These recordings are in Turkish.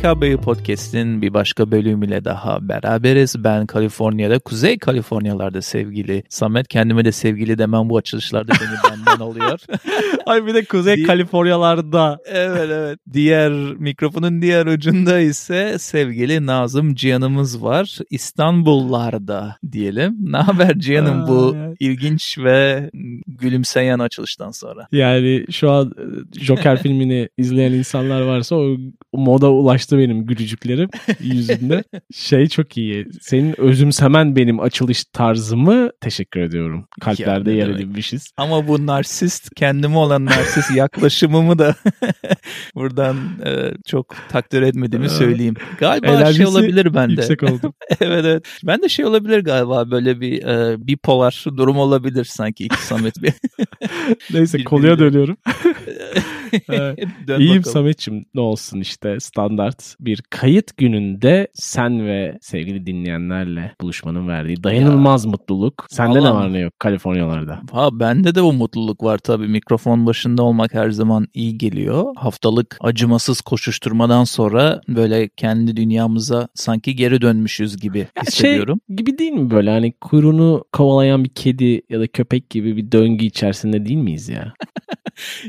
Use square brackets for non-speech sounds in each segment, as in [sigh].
PKB Podcast'in bir başka bölümüyle daha beraberiz. Ben Kaliforniya'da, Kuzey Kaliforniyalarda sevgili Samet. Kendime de sevgili demem bu açılışlarda beni [laughs] benden oluyor. [laughs] Ay bir de Kuzey Di- Kaliforniyalarda. evet evet. Diğer mikrofonun diğer ucunda ise sevgili Nazım Cihan'ımız var. İstanbullarda diyelim. Ne haber Cihan'ım bu ilginç ve gülümseyen açılıştan sonra? Yani şu an Joker [laughs] filmini izleyen insanlar varsa o moda ulaştı benim gülücüklerim yüzünde. [laughs] Şey çok iyi. Senin özümsemen benim açılış tarzımı teşekkür ediyorum. Kalplerde yer edinmişiz. Ama bu narsist, kendime olan narsist yaklaşımımı da [laughs] buradan e, çok takdir etmediğimi söyleyeyim. Galiba Enerjisi şey olabilir bende. Yüksek oldu. [laughs] evet evet. Ben de şey olabilir galiba böyle bir e, bipolar durum olabilir sanki iki Samet bir. Neyse konuya dönüyorum. [laughs] İyiyim. Samet'ciğim ne olsun işte standart bir kayıt gününde sen ve sevgili dinleyenlerle buluşmanın verdiği dayanılmaz mutluluk. Sende ne Vallahi var ne yok Kaliforniyalarda? Ha bende de o mutluluk var tabii. Mikrofon başında olmak her zaman iyi geliyor. Haftalık acımasız koşuşturmadan sonra böyle kendi dünyamıza sanki geri dönmüşüz gibi Ya hissediyorum. Şey gibi değil mi böyle hani kuyruğunu kovalayan bir kedi ya da köpek gibi bir döngü içerisinde değil miyiz ya? [laughs]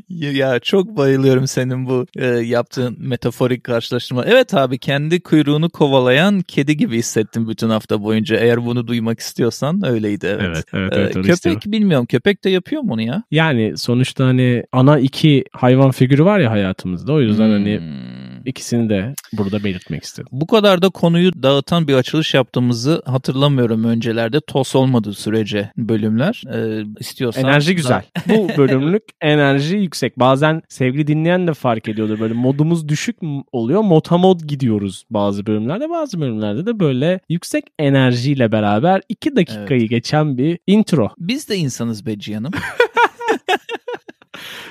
Ya, ya çok bayılıyorum senin bu e, yaptığın metaforik karşılaştırma. Evet abi kendi kuyruğunu kovalayan kedi gibi hissettim bütün hafta boyunca. Eğer bunu duymak istiyorsan öyleydi evet. evet, E, köpek bilmiyorum. Köpek de yapıyor mu onu ya? Yani sonuçta hani ana iki hayvan figürü var ya hayatımızda o yüzden hani Hmm. İkisini de burada belirtmek istedim. Bu kadar da konuyu dağıtan bir açılış yaptığımızı hatırlamıyorum öncelerde. TOS olmadığı sürece bölümler. Ee, istiyorsan. Enerji güzel. [laughs] Bu bölümlük enerji yüksek. Bazen sevgili dinleyen de fark ediyordur. Böyle modumuz düşük oluyor. Motamod gidiyoruz bazı bölümlerde. Bazı bölümlerde de böyle yüksek enerjiyle beraber iki dakikayı geçen bir intro. Biz de insanız be Cihan'ım. [laughs]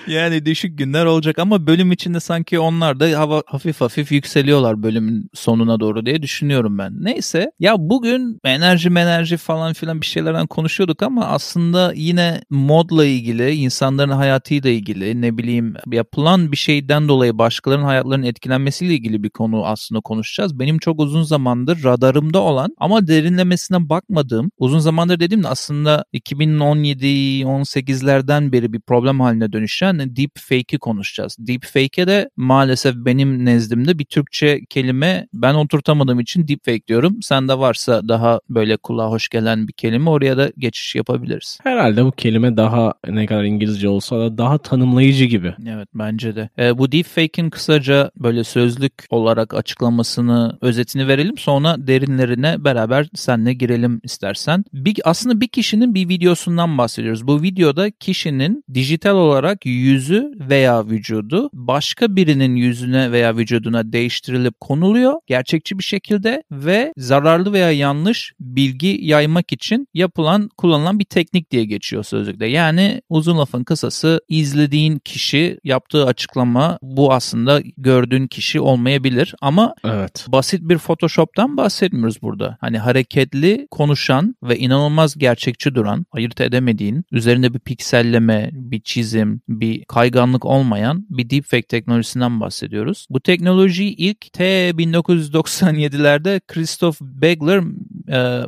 yani düşük günler olacak ama bölüm içinde sanki onlar da hava, hafif hafif yükseliyorlar bölümün sonuna doğru diye düşünüyorum ben. Neyse ya bugün enerji enerji falan filan bir şeylerden konuşuyorduk ama aslında yine modla ilgili insanların hayatıyla ilgili ne bileyim yapılan bir şeyden dolayı başkalarının hayatlarının etkilenmesiyle ilgili bir konu aslında konuşacağız. Benim çok uzun zamandır radarımda olan ama derinlemesine bakmadığım uzun zamandır dediğimde aslında 2017-18'lerden beri bir problem haline dönüşen deep fake'i konuşacağız. Deep fake'e de maalesef benim nezdimde bir Türkçe kelime ben oturtamadığım için deep fake diyorum. Sende varsa daha böyle kulağa hoş gelen bir kelime oraya da geçiş yapabiliriz. Herhalde bu kelime daha ne kadar İngilizce olsa da daha tanımlayıcı gibi. Evet bence de. Ee, bu deepfake'in kısaca böyle sözlük olarak açıklamasını, özetini verelim. Sonra derinlerine beraber seninle girelim istersen. Bir, aslında bir kişinin bir videosundan bahsediyoruz. Bu videoda kişinin dijital olarak yüzü veya vücudu başka birinin yüzüne veya vücuduna değiştirilip konuluyor gerçekçi bir şekilde ve zararlı veya yanlış bilgi yaymak için yapılan kullanılan bir teknik diye geçiyor sözlükte. Yani uzun lafın kısası izlediğin kişi yaptığı açıklama bu aslında gördüğün kişi olmayabilir ama Evet. basit bir Photoshop'tan bahsetmiyoruz burada. Hani hareketli, konuşan ve inanılmaz gerçekçi duran, ayırt edemediğin, üzerinde bir pikselleme, bir çizim, bir kayganlık olmayan bir deepfake teknolojisinden bahsediyoruz. Bu teknolojiyi ilk T 1997'lerde Christoph Begler,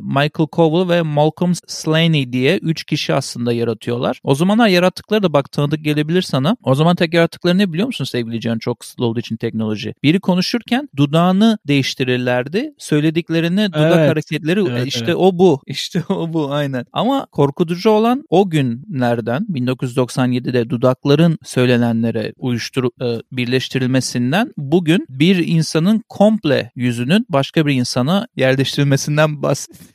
Michael Cowell ve Malcolm Slaney diye 3 kişi aslında yaratıyorlar. O zamanlar yarattıkları da bak tanıdık gelebilir sana. O zaman tek yarattıkları ne biliyor musun sevgili Can? Çok kısıtlı olduğu için teknoloji. Biri konuşurken dudağını değiştirirlerdi. Söylediklerini dudak Evet. hareketleri Evet, işte evet. o bu. [laughs] İşte o bu aynen. Ama korkutucu olan o günlerden 1997'de dudakların söylenenlere uyuşturup e, birleştirilmesinden bugün bir insanın komple yüzünün başka bir insana yerleştirilmesinden bahsediyoruz. us.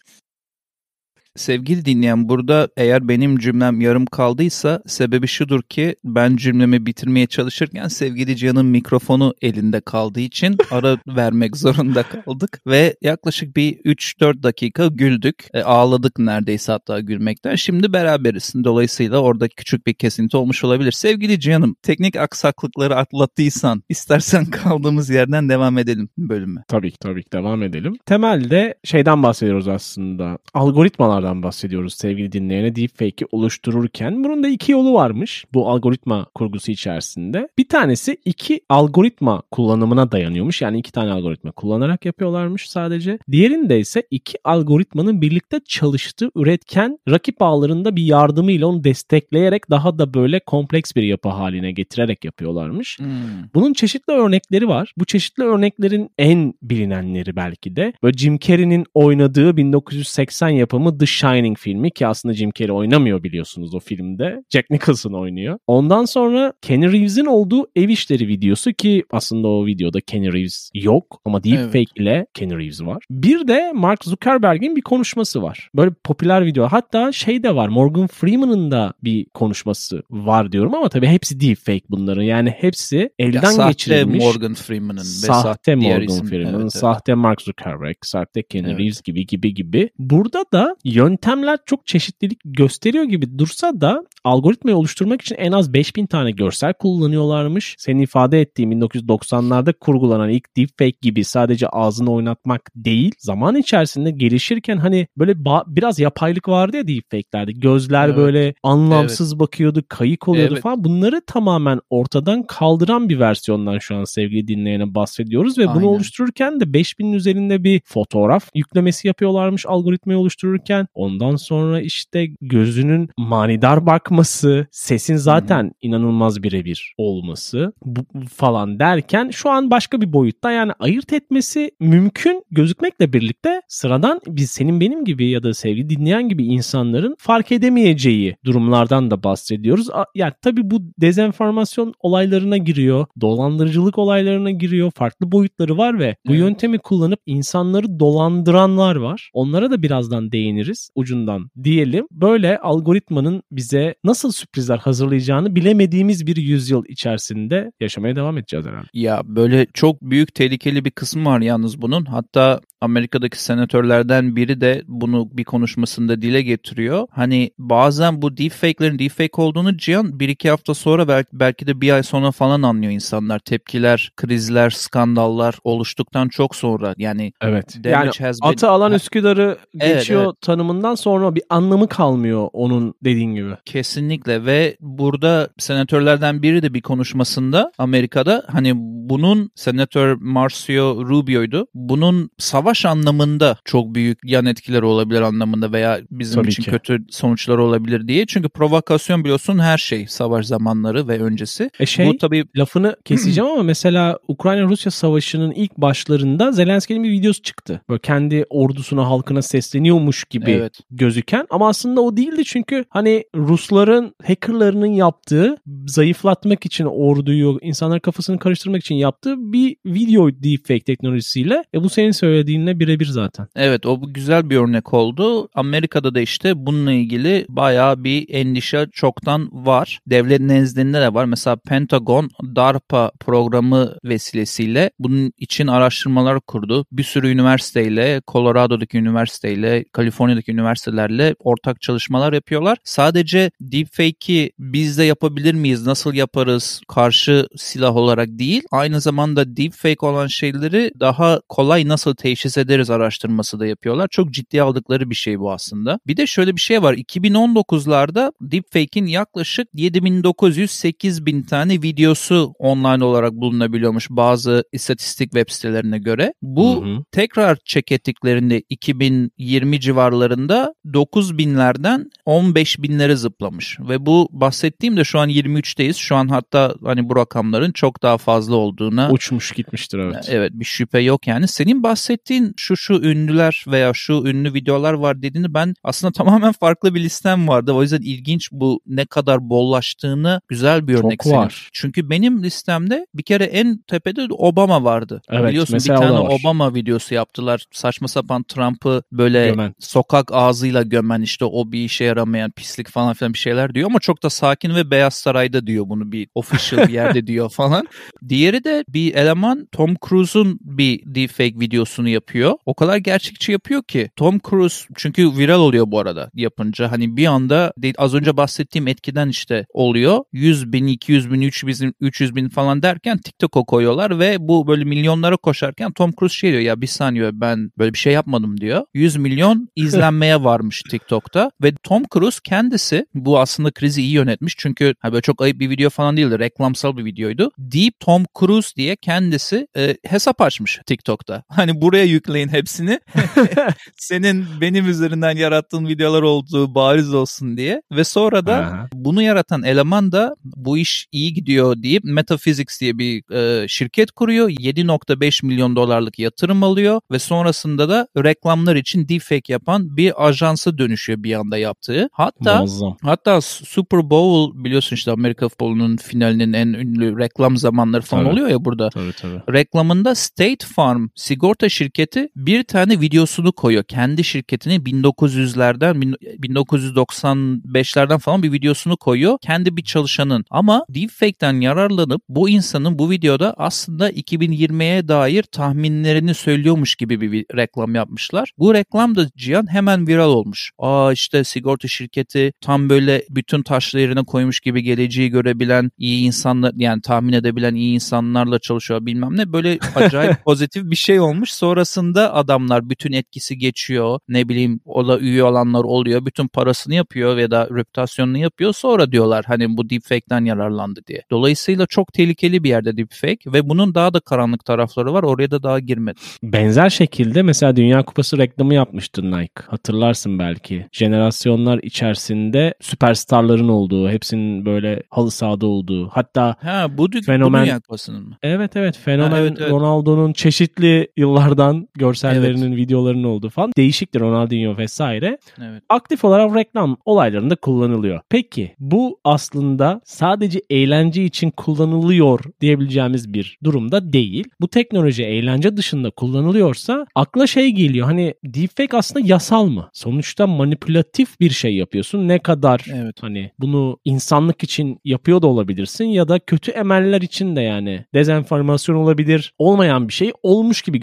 Sevgili dinleyen burada eğer benim cümlem yarım kaldıysa sebebi şudur ki ben cümlemi bitirmeye çalışırken sevgili Can'ın mikrofonu elinde kaldığı için [laughs] ara vermek zorunda kaldık ve yaklaşık bir 3-4 dakika güldük. E, ağladık neredeyse hatta gülmekten. Şimdi beraberiz. Dolayısıyla orada küçük bir kesinti olmuş olabilir. Sevgili Can'ım teknik aksaklıkları atlattıysan istersen [laughs] kaldığımız yerden devam edelim bölüme. Tabii ki tabii ki devam edelim. Temelde şeyden bahsediyoruz aslında. Algoritmalardan algoritmadan bahsediyoruz sevgili dinleyene deepfake'i oluştururken. Bunun da iki yolu varmış bu algoritma kurgusu içerisinde. Bir tanesi iki algoritma kullanımına dayanıyormuş. Yani iki tane algoritma kullanarak yapıyorlarmış sadece. Diğerinde ise iki algoritmanın birlikte çalıştığı üretken rakip ağlarında bir yardımıyla onu destekleyerek daha da böyle kompleks bir yapı haline getirerek yapıyorlarmış. Hmm. Bunun çeşitli örnekleri var. Bu çeşitli örneklerin en bilinenleri belki de. Böyle Jim Carrey'nin oynadığı 1980 yapımı The Shining filmi ki aslında Jim Carrey oynamıyor biliyorsunuz o filmde. Jack Nicholson oynuyor. Ondan sonra Kenny Reeves'in olduğu ev işleri videosu ki aslında o videoda Kenny Reeves yok ama deepfake evet. ile Kenny Reeves var. Bir de Mark Zuckerberg'in bir konuşması var. Böyle popüler video. Hatta şey de var. Morgan Freeman'ın da bir konuşması var diyorum ama tabii hepsi deepfake bunların. Yani hepsi elden ya, geçirilmiş. Sahte Morgan Freeman'ın. Sahte Morgan Freeman'ın. Evet, sahte evet. Mark Zuckerberg. Sahte Kenny evet. Reeves gibi gibi gibi. Burada da yöntemler çok çeşitlilik gösteriyor gibi dursa da algoritmayı oluşturmak için en az 5000 tane görsel kullanıyorlarmış. Senin ifade ettiğin 1990'larda kurgulanan ilk deepfake gibi sadece ağzını oynatmak değil. Zaman içerisinde gelişirken hani böyle biraz yapaylık vardı ya deepfake'lerde. Gözler evet. böyle anlamsız evet. bakıyordu, kayık oluyordu evet. falan. Bunları tamamen ortadan kaldıran bir versiyondan şu an sevgili dinleyene bahsediyoruz ve Aynen. bunu oluştururken de 5000'in üzerinde bir fotoğraf yüklemesi yapıyorlarmış algoritmayı oluştururken. Ondan sonra işte gözünün manidar bakması, sesin zaten hmm. inanılmaz birebir olması bu, falan derken şu an başka bir boyutta yani ayırt etmesi mümkün gözükmekle birlikte sıradan biz senin benim gibi ya da sevgi dinleyen gibi insanların fark edemeyeceği durumlardan da bahsediyoruz. Yani tabii bu dezenformasyon olaylarına giriyor, dolandırıcılık olaylarına giriyor, farklı boyutları var ve bu yöntemi kullanıp insanları dolandıranlar var. Onlara da birazdan değiniriz ucundan diyelim. Böyle algoritmanın bize nasıl sürprizler hazırlayacağını bilemediğimiz bir yüzyıl içerisinde yaşamaya devam edeceğiz herhalde. Ya böyle çok büyük tehlikeli bir kısmı var yalnız bunun. Hatta Amerika'daki senatörlerden biri de bunu bir konuşmasında dile getiriyor. Hani bazen bu deepfake'lerin deepfake olduğunu Cihan bir iki hafta sonra belki, belki de bir ay sonra falan anlıyor insanlar. Tepkiler, krizler, skandallar oluştuktan çok sonra yani evet. yani atı alan Üsküdar'ı geçiyor evet, evet. tanımından sonra bir anlamı kalmıyor onun dediğin gibi. Kesinlikle ve burada senatörlerden biri de bir konuşmasında Amerika'da hani bunun senatör Marcio Rubio'ydu. Bunun savaş anlamında çok büyük yan etkileri olabilir anlamında veya bizim Tabii için ki. kötü sonuçları olabilir diye. Çünkü provokasyon biliyorsun her şey savaş zamanları ve öncesi. E şey, Bu tabii lafını keseceğim ama mesela Ukrayna-Rusya savaşının ilk başlarında Zelenski'nin bir videosu çıktı. Böyle kendi ordusuna, halkına sesleniyormuş gibi evet. gözüken ama aslında o değildi çünkü hani Rusların hackerlarının yaptığı zayıflatmak için orduyu, insanlar kafasını karıştırmak için yaptığı bir video deepfake teknolojisiyle e bu senin söylediğinle birebir zaten. Evet o güzel bir örnek oldu. Amerika'da da işte bununla ilgili bayağı bir endişe çoktan var. Devlet nezdinde de var. Mesela Pentagon DARPA programı vesilesiyle bunun için araştırmalar kurdu. Bir sürü üniversiteyle, Colorado'daki üniversiteyle, Kaliforniya'daki üniversitelerle ortak çalışmalar yapıyorlar. Sadece deepfake'i biz de yapabilir miyiz, nasıl yaparız karşı silah olarak değil. Aynı zamanda deepfake olan şeyleri daha kolay nasıl teşhis ederiz araştırması da yapıyorlar. Çok ciddi aldıkları bir şey bu aslında. Bir de şöyle bir şey var. 2019'larda deepfake'in yaklaşık 7900-8000 tane videosu online olarak bulunabiliyormuş bazı istatistik web sitelerine göre. Bu hı hı. tekrar check ettiklerinde 2020 civarlarında 9000'lerden 15000'lere zıplamış. Ve bu bahsettiğim de şu an 23'teyiz. Şu an hatta hani bu rakamların çok daha fazla olduğuna uçmuş gitmiştir evet. Evet bir şüphe yok yani. Senin bahsettiğin şu şu ünlüler veya şu ünlü videolar var dediğini ben aslında [laughs] tamamen farklı bir listem vardı. O yüzden ilginç bu ne kadar bollaştığını güzel bir örnek Çok var. Çünkü benim listemde bir kere en tepede Obama vardı. Evet, Biliyorsun bir tane Obama videosu yaptılar. Saçma sapan Trump'ı böyle gömen. sokak ağzıyla gömen işte o bir işe yaramayan pislik falan filan bir şeyler diyor ama çok da sakin ve Beyaz Saray'da diyor bunu bir official bir yerde [laughs] diyor falan. Diğeri de bir eleman Tom Cruise'un bir deepfake videosunu yapıyor yapıyor. O kadar gerçekçi yapıyor ki Tom Cruise çünkü viral oluyor bu arada yapınca. Hani bir anda az önce bahsettiğim etkiden işte oluyor. 100 bin, 200 bin, 300 bin, 300 bin falan derken TikTok'a koyuyorlar ve bu böyle milyonlara koşarken Tom Cruise şey diyor ya bir saniye ben böyle bir şey yapmadım diyor. 100 milyon [laughs] izlenmeye varmış TikTok'ta ve Tom Cruise kendisi bu aslında krizi iyi yönetmiş çünkü hani böyle çok ayıp bir video falan değildi reklamsal bir videoydu. Deep Tom Cruise diye kendisi e, hesap açmış TikTok'ta. Hani buraya yükleyin hepsini. [laughs] Senin benim üzerinden yarattığın videolar olduğu bariz olsun diye ve sonra da Aha. bunu yaratan eleman da bu iş iyi gidiyor deyip Metaphysics diye bir e, şirket kuruyor. 7.5 milyon dolarlık yatırım alıyor ve sonrasında da reklamlar için deepfake yapan bir ajansa dönüşüyor bir anda yaptığı. Hatta Muazzam. hatta Super Bowl biliyorsun işte Amerika futbolunun finalinin en ünlü reklam zamanları falan tabii. oluyor ya burada. Tabii tabii. Reklamında State Farm sigorta şirketi bir tane videosunu koyuyor. Kendi şirketini 1900'lerden 1995'lerden falan bir videosunu koyuyor. Kendi bir çalışanın ama deepfake'ten yararlanıp bu insanın bu videoda aslında 2020'ye dair tahminlerini söylüyormuş gibi bir reklam yapmışlar. Bu reklam da Cihan hemen viral olmuş. Aa işte sigorta şirketi tam böyle bütün taşları yerine koymuş gibi geleceği görebilen iyi insanlar yani tahmin edebilen iyi insanlarla çalışıyor bilmem ne böyle [laughs] acayip pozitif bir şey olmuş. Sonrasında adamlar bütün etkisi geçiyor. Ne bileyim ola üye olanlar oluyor. Bütün parasını yapıyor ve da reputasyonunu yapıyor. Sonra diyorlar hani bu deepfake'den yararlandı diye. Dolayısıyla çok tehlikeli bir yerde deepfake ve bunun daha da karanlık tarafları var. Oraya da daha girmedim. Benzer şekilde mesela Dünya Kupası reklamı yapmıştı Nike. Hatırlarsın belki. Jenerasyonlar içerisinde süperstarların olduğu, hepsinin böyle halı sahada olduğu. Hatta ha, bu, fenomen... Dünya Kupası'nın mı? Evet evet. Fenomen ha, evet, evet. Ronaldo'nun çeşitli yıllardan görsellerinin, evet. videolarının olduğu falan. Değişiktir Ronaldinho vesaire. Evet. Aktif olarak reklam olaylarında kullanılıyor. Peki bu aslında sadece eğlence için kullanılıyor diyebileceğimiz bir durumda değil. Bu teknoloji eğlence dışında kullanılıyorsa akla şey geliyor. Hani deepfake aslında yasal mı? Sonuçta manipülatif bir şey yapıyorsun. Ne kadar evet. hani bunu insanlık için yapıyor da olabilirsin ya da kötü emeller için de yani dezenformasyon olabilir. Olmayan bir şey olmuş gibi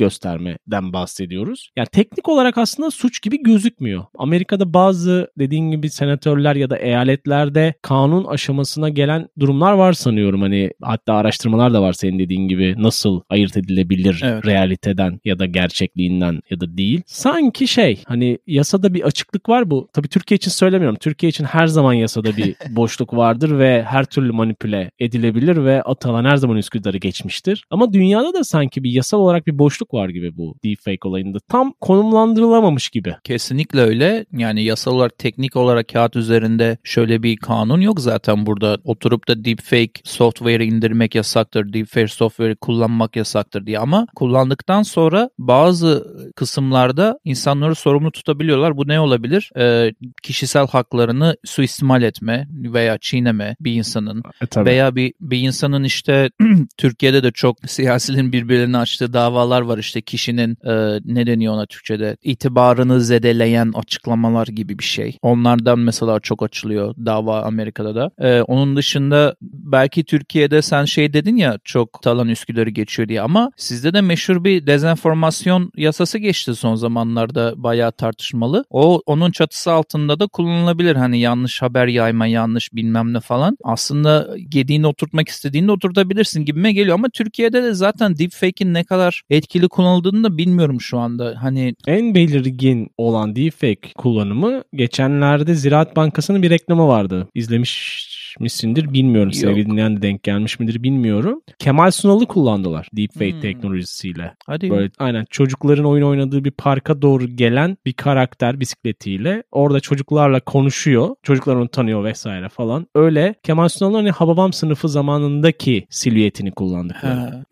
göstermeden bahsediyoruz. Yani teknik olarak aslında suç gibi gözükmüyor. Amerika'da bazı dediğin gibi senatörler ya da eyaletlerde kanun aşamasına gelen durumlar var sanıyorum. Hani hatta araştırmalar da var senin dediğin gibi nasıl ayırt edilebilir evet. realiteden ya da gerçekliğinden ya da değil. Sanki şey hani yasada bir açıklık var bu. Tabii Türkiye için söylemiyorum. Türkiye için her zaman yasada bir [laughs] boşluk vardır ve her türlü manipüle edilebilir ve Atalan her zaman Üsküdar'ı geçmiştir. Ama dünyada da sanki bir yasal olarak bir boşluk var gibi bu deepfake olayında. Tam konumlandırılamamış gibi. Kesinlikle öyle. Yani yasal olarak teknik olarak kağıt üzerinde şöyle bir kanun yok zaten burada. Oturup da deepfake software indirmek yasaktır. Deepfake software'i kullanmak yasaktır diye ama kullandıktan sonra bazı kısımlarda insanları sorumlu tutabiliyorlar. Bu ne olabilir? Ee, kişisel haklarını suistimal etme veya çiğneme bir insanın e, veya bir bir insanın işte [clears throat] Türkiye'de de çok [laughs] siyasilerin birbirlerini açtığı davalar var işte kişinin e, ne deniyor ona Türkçe'de itibarını zedeleyen açıklamalar gibi bir şey. Onlardan mesela çok açılıyor dava Amerika'da da. E, onun dışında belki Türkiye'de sen şey dedin ya çok Talan Üsküdar'ı geçiyor diye ama sizde de meşhur bir dezenformasyon yasası geçti son zamanlarda bayağı tartışmalı. O onun çatısı altında da kullanılabilir. Hani yanlış haber yayma, yanlış bilmem ne falan. Aslında gediğini oturtmak istediğinde oturtabilirsin gibime geliyor ama Türkiye'de de zaten deepfake'in ne kadar etkili kullanıldığını da bilmiyorum şu anda. Hani en belirgin olan deepfake kullanımı geçenlerde Ziraat Bankası'nın bir reklamı vardı. İzlemiş misindir bilmiyorum. Yok. Sevgili dinleyen de denk gelmiş midir bilmiyorum. Kemal Sunal'ı kullandılar deepfake hmm. teknolojisiyle. Hadi. Böyle aynen çocukların oyun oynadığı bir parka doğru gelen bir karakter bisikletiyle orada çocuklarla konuşuyor. Çocuklar onu tanıyor vesaire falan. Öyle Kemal Sunal'ın hani Hababam sınıfı zamanındaki silüetini kullandık.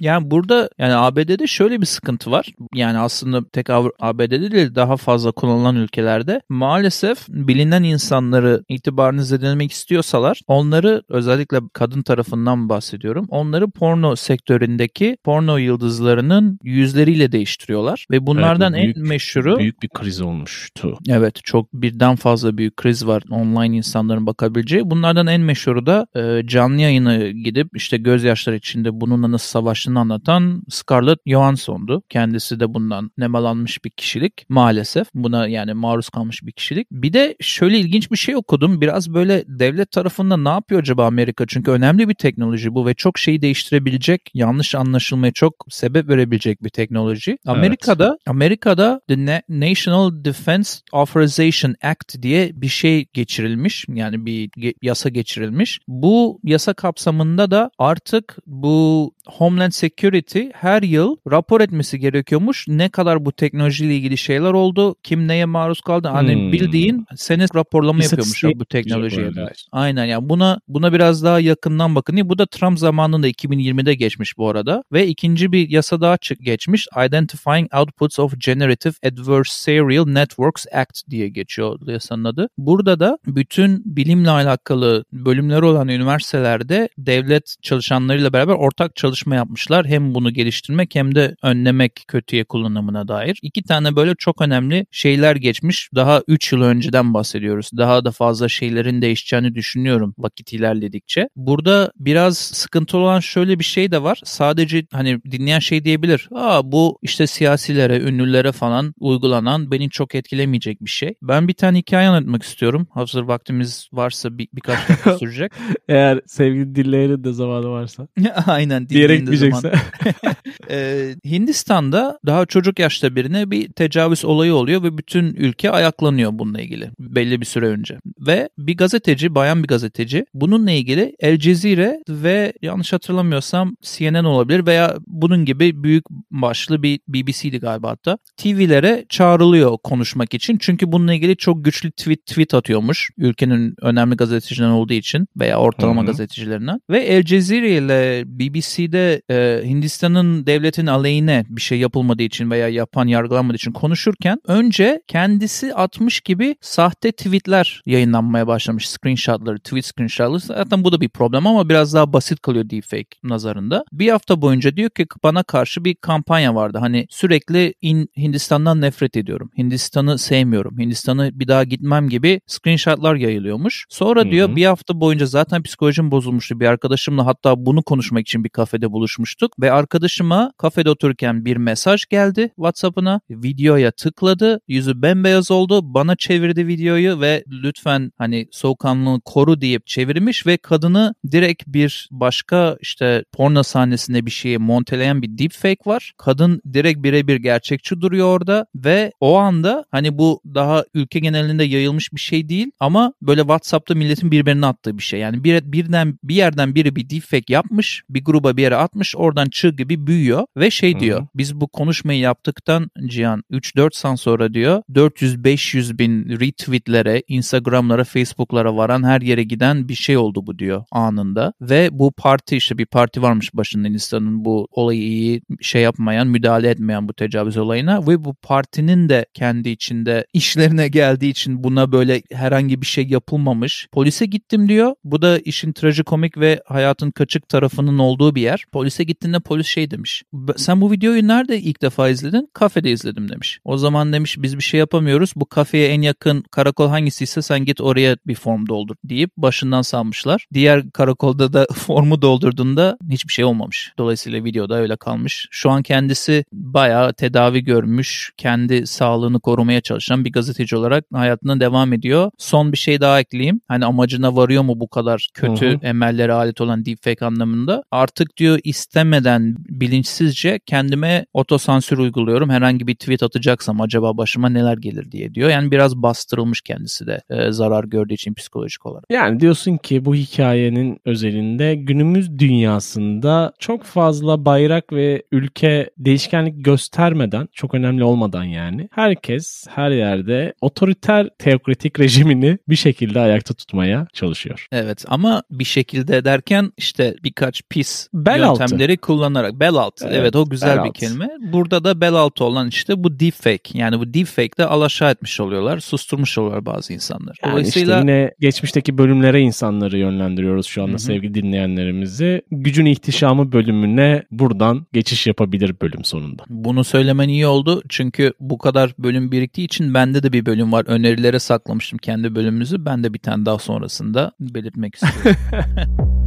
Yani burada yani ABD'de şöyle bir sıkıntı var. Yani aslında tek ABD'de değil daha fazla kullanılan ülkelerde maalesef bilinen insanları itibarını zedelemek istiyorsalar onlar onları özellikle kadın tarafından bahsediyorum. Onları porno sektöründeki porno yıldızlarının yüzleriyle değiştiriyorlar ve bunlardan Evet, büyük- en meşhuru Büyük bir kriz olmuştu. Evet çok birden fazla büyük kriz var online insanların bakabileceği. Bunlardan en meşhuru da e, canlı yayını gidip işte gözyaşları içinde bununla nasıl savaştığını anlatan Scarlett Johansson'du. Kendisi de bundan nemalanmış bir kişilik maalesef. Buna yani maruz kalmış bir kişilik. Bir de şöyle ilginç bir şey okudum. Biraz böyle devlet tarafında ne yapıyor acaba Amerika? Çünkü önemli bir teknoloji bu ve çok şeyi değiştirebilecek, yanlış anlaşılmaya çok sebep verebilecek bir teknoloji. Amerika'da Amerika'da The Na- National Defense Authorization Act diye bir şey geçirilmiş. Yani bir yasa geçirilmiş. Bu yasa kapsamında da artık bu Homeland Security her yıl rapor etmesi gerekiyormuş. Ne kadar bu teknolojiyle ilgili şeyler oldu, kim neye maruz kaldı. Hani Hmm. bildiğin sene raporlama Bir yapıyormuşlar bu teknolojiye evet. Aynen yani buna buna biraz daha yakından bakın. Bu da Trump zamanında 2020'de geçmiş bu arada ve ikinci bir yasa daha çık geçmiş. Identifying Outputs of Generative Adversarial Networks Act diye geçiyor yasanın adı. Burada da bütün bilimle alakalı bölümleri olan üniversitelerde devlet çalışanlarıyla beraber ortak çalışma yapmışlar. Hem bunu geliştirmek hem de önlemek kötüye kullanımına dair. İki tane böyle çok önemli şeyler geçmiş. Daha 3 yıl önceden bahsediyoruz. Daha da fazla şeylerin değişeceğini düşünüyorum vakit ilerledikçe. Burada biraz sıkıntı olan şöyle bir şey de var. Sadece hani dinleyen şey diyebilir. Aa bu işte siyasilere, ünlülere falan uygulanan beni çok etkilemeyecek bir şey. Ben bir tane hikaye anlatmak istiyorum. Hazır vaktimiz varsa bir, birkaç dakika [laughs] sürecek. Eğer sevgili dinleyenin de zamanı varsa. [laughs] Aynen. Diyerek gitmeyecekse. [laughs] Ee, Hindistan'da daha çocuk yaşta birine bir tecavüz olayı oluyor ve bütün ülke ayaklanıyor bununla ilgili belli bir süre önce. Ve bir gazeteci, bayan bir gazeteci bununla ilgili El Cezire ve yanlış hatırlamıyorsam CNN olabilir veya bunun gibi büyük başlı bir BBC'di galiba hatta. TV'lere çağrılıyor konuşmak için. Çünkü bununla ilgili çok güçlü tweet tweet atıyormuş. Ülkenin önemli gazetecilerinden olduğu için veya ortalama Hı hı. gazetecilerinden. Ve El Cezire ile BBC'de e, Hindistan'ın devletin aleyhine bir şey yapılmadığı için veya yapan yargılanmadığı için konuşurken önce kendisi atmış gibi sahte tweetler yayınlanmaya başlamış. Screenshotları, tweet screenshotları. Zaten bu da bir problem ama biraz daha basit kalıyor deepfake nazarında. Bir hafta boyunca diyor ki bana karşı bir kampanya vardı. Hani sürekli in, Hindistan'dan nefret ediyorum. Hindistan'ı sevmiyorum. Hindistan'ı bir daha gitmem gibi screenshotlar yayılıyormuş. Sonra Hı hı. diyor bir hafta boyunca zaten psikolojim bozulmuştu. Bir arkadaşımla hatta bunu konuşmak için bir kafede buluşmuştuk. Ve arkadaşıma kafede otururken bir mesaj geldi WhatsApp'ına. Videoya tıkladı. Yüzü bembeyaz oldu. Bana çevirdi videoyu ve lütfen hani soğukkanlılığını koru deyip çevirmiş ve kadını direkt bir başka işte porno sahnesinde bir şeye monteleyen bir deepfake var. Kadın direkt birebir gerçekçi duruyor orada ve o anda hani bu daha ülke genelinde yayılmış bir şey değil ama böyle WhatsApp'ta milletin birbirine attığı bir şey. Yani bir, birden bir yerden biri bir deepfake yapmış, bir gruba bir yere atmış, oradan çığ gibi büyüyor ve şey diyor. hı. Biz bu konuşmayı yaptıktan Cihan 3-4 saat sonra diyor 400-500 bin retweetlere, Instagram'lara, Facebook'lara varan her yere giden bir şey oldu bu diyor anında. Ve bu parti işte bir parti varmış başında Hindistan'ın bu olayı şey yapmayan, müdahale etmeyen bu tecavüz olayına ve bu partinin de kendi içinde [laughs] işlerine geldiği için buna böyle herhangi bir şey yapılmamış. Polise gittim diyor. Bu da işin trajikomik ve hayatın kaçık tarafının olduğu bir yer. Polise gittiğinde polis şey demiş. "B- Sen bu videoyu nerede ilk defa izledin? Kafede izledim demiş. O zaman demiş biz bir şey yapamıyoruz. Bu kafeye en yakın karakol hangisiyse sen git oraya bir form doldur deyip başından salmışlar. Diğer karakolda da [laughs] formu doldurduğunda hiçbir şey olmamış. Dolayısıyla videoda öyle kalmış. Şu an kendisi bayağı tedavi görmüş, kendi sağlığını korumaya çalışan bir gazeteci olarak hayatına devam ediyor. Son bir şey daha ekleyeyim. Hani amacına varıyor mu bu kadar kötü Hı hı. emellere alet olan deepfake anlamında? Artık diyor istemeden bilinçsizce kendime otosansür uyguluyorum. Herhangi bir tweet atacaksam acaba başıma neler gelir diye diyor. Yani biraz bastırılmış kendisi de e, zarar gördüğü için psikolojik olarak. Yani diyorsun ki bu hikayenin özelinde günümüz dünyasında çok fazla bayrak ve ülke değişkenlik göstermeden, çok önemli olmadan yani herkes her yerde otoriter teokratik rejimini bir şekilde ayakta tutmaya çalışıyor. Evet ama bir şekilde derken işte birkaç pis Bel altı. yöntemleri kullanarak bel altı. Evet, Evet, o güzel bel bir altı. kelime. Burada da bel altı olan işte bu deepfake. Yani bu deepfake de alaşağı etmiş oluyorlar, susturmuş oluyorlar bazı insanlar. Yani Dolayısıyla işte yine geçmişteki bölümlere insanları yönlendiriyoruz şu anda Hı-hı. sevgili dinleyenlerimizi. Gücün ihtişamı bölümüne buradan geçiş yapabilir bölüm sonunda. Bunu söylemen iyi oldu çünkü bu kadar bölüm biriktiği için bende de bir bölüm var. Önerilere saklamıştım kendi bölümümüzü. Ben de bir tane daha sonrasında belirtmek istiyorum. [laughs]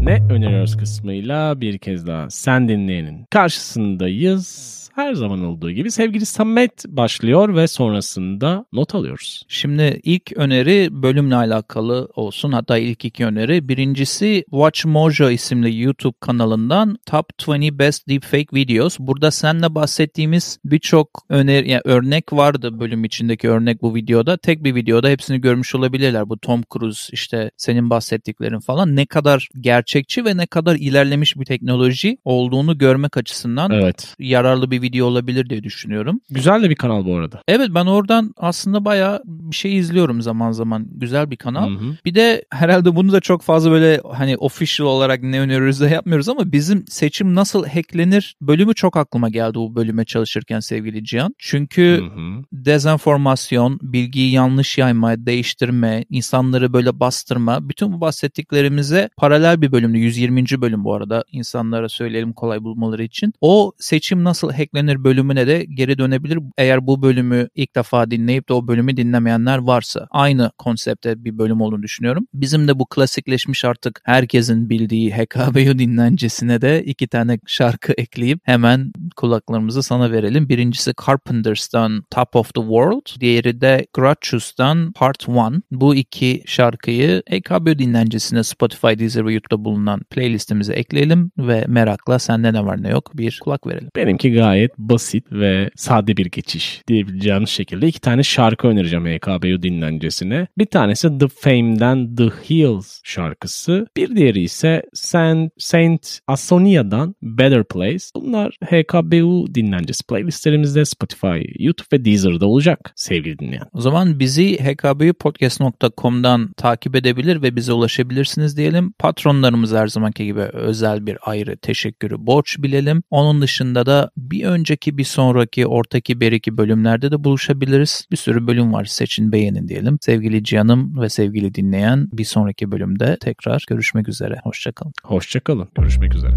ne öneriyoruz kısmıyla bir kez daha sen dinleyenin karşısındayız her zaman olduğu gibi sevgili Samet başlıyor ve sonrasında not alıyoruz. Şimdi ilk öneri bölümle alakalı olsun. Hatta ilk iki öneri. Birincisi Watch Mojo isimli YouTube kanalından Top 20 Best Deepfake Videos. Burada seninle bahsettiğimiz birçok öneri, yani örnek vardı bölüm içindeki örnek bu videoda. Tek bir videoda hepsini görmüş olabilirler. Bu Tom Cruise işte senin bahsettiklerin falan ne kadar gerçekçi ve ne kadar ilerlemiş bir teknoloji olduğunu görmek açısından evet. yararlı bir video olabilir diye düşünüyorum. Güzel de bir kanal bu arada. Evet ben oradan aslında bayağı bir şey izliyorum zaman zaman. Güzel bir kanal. Hı hı. Bir de herhalde bunu da çok fazla böyle hani official olarak ne öneriyoruz da yapmıyoruz ama bizim seçim nasıl hacklenir bölümü çok aklıma geldi bu bölüme çalışırken sevgili Cihan. Çünkü hı hı. dezenformasyon, bilgiyi yanlış yayma, değiştirme, insanları böyle bastırma bütün bu bahsettiklerimize paralel bir bölümdü. 120. bölüm bu arada insanlara söyleyelim kolay bulmaları için. O seçim nasıl hacklenir bölümüne de geri dönebilir. Eğer bu bölümü ilk defa dinleyip de o bölümü dinlemeyenler varsa aynı konsepte bir bölüm olduğunu düşünüyorum. Bizim de bu klasikleşmiş artık herkesin bildiği HKBU dinlencesine de iki tane şarkı ekleyip hemen kulaklarımızı sana verelim. Birincisi Carpenters'tan Top of the World, diğeri de Gratchus'tan Part 1. Bu iki şarkıyı HKBU dinlencesine Spotify, Deezer ve YouTube'da bulunan playlistimize ekleyelim ve merakla sende ne var ne yok bir kulak verelim. Benimki gayet basit ve sade bir geçiş diyebileceğimiz şekilde iki tane şarkı önereceğim EKBU dinlencesine. Bir tanesi The Fame'den The Hills şarkısı. Bir diğeri ise Saint, Saint Asonia'dan Better Place. Bunlar HKBU dinlencesi playlistlerimizde Spotify, YouTube ve Deezer'da olacak sevgili dinleyen. O zaman bizi hkbupodcast.com'dan takip edebilir ve bize ulaşabilirsiniz diyelim. Patronlarımız her zamanki gibi özel bir ayrı teşekkürü borç bilelim. Onun dışında da bir önceki, bir sonraki, ortaki, beriki bölümlerde de buluşabiliriz. Bir sürü bölüm var. Seçin, beğenin diyelim. Sevgili Cihan'ım ve sevgili dinleyen bir sonraki bölümde tekrar görüşmek üzere. Hoşçakalın. Hoşçakalın. Görüşmek üzere.